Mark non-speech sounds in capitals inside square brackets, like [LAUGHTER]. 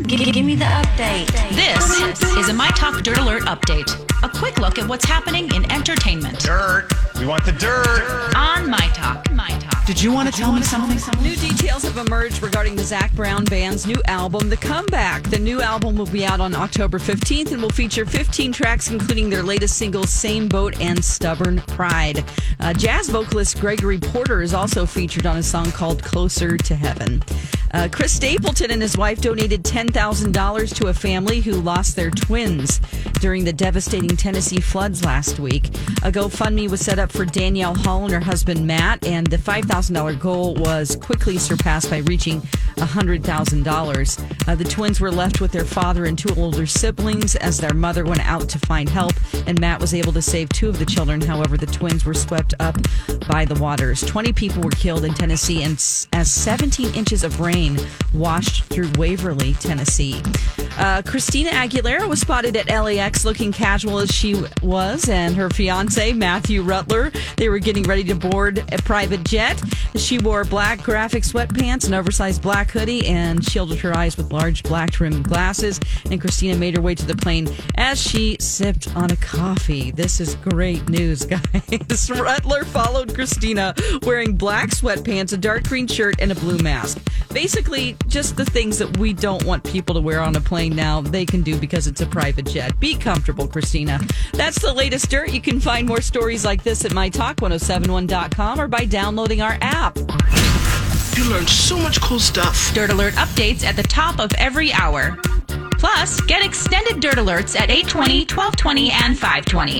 Give, give me the update. This is a My Talk Dirt Alert update. A quick look at what's happening in entertainment Dirt. We want the dirt. on My Talk. My Talk. Did you want to tell me something? New details have emerged regarding the Zac Brown Band's new album, The Comeback. The new album will be out on October 15th and will feature 15 tracks, including their latest singles, Same Boat and Stubborn Pride. Uh, jazz vocalist Gregory Porter is also featured on a song called Closer to Heaven. Uh, Chris Stapleton and his wife donated $10,000 to a family who lost their twins during the devastating Tennessee floods last week. A GoFundMe was set up for Danielle Hall and her husband Matt, and the $5,000 goal was quickly surpassed by reaching $100,000. Uh, the twins were left with their father and two older siblings as their mother went out to find help, and Matt was able to save two of the children. However, the twins were swept up by the waters. 20 people were killed in Tennessee, and as 17 inches of rain washed through Waverly, Tennessee. Uh, Christina Aguilera was spotted at LAX looking casual as she was, and her fiance, Matthew Rutler. They were getting ready to board a private jet. She wore black graphic sweatpants, an oversized black hoodie, and shielded her eyes with large black rimmed glasses. And Christina made her way to the plane as she sipped on a coffee. This is great news, [LAUGHS] guys. Rutler followed Christina wearing black sweatpants, a dark green shirt, and a blue mask. Basically, just the things that we don't want people to wear on a plane now, they can do because it's a private jet. Be comfortable, Christina. That's the latest dirt. You can find more stories like this at mytalk1071.com or by downloading our app. You learned so much cool stuff. Dirt Alert updates at the top of every hour. Plus, get extended Dirt Alerts at 820, 1220, and 520.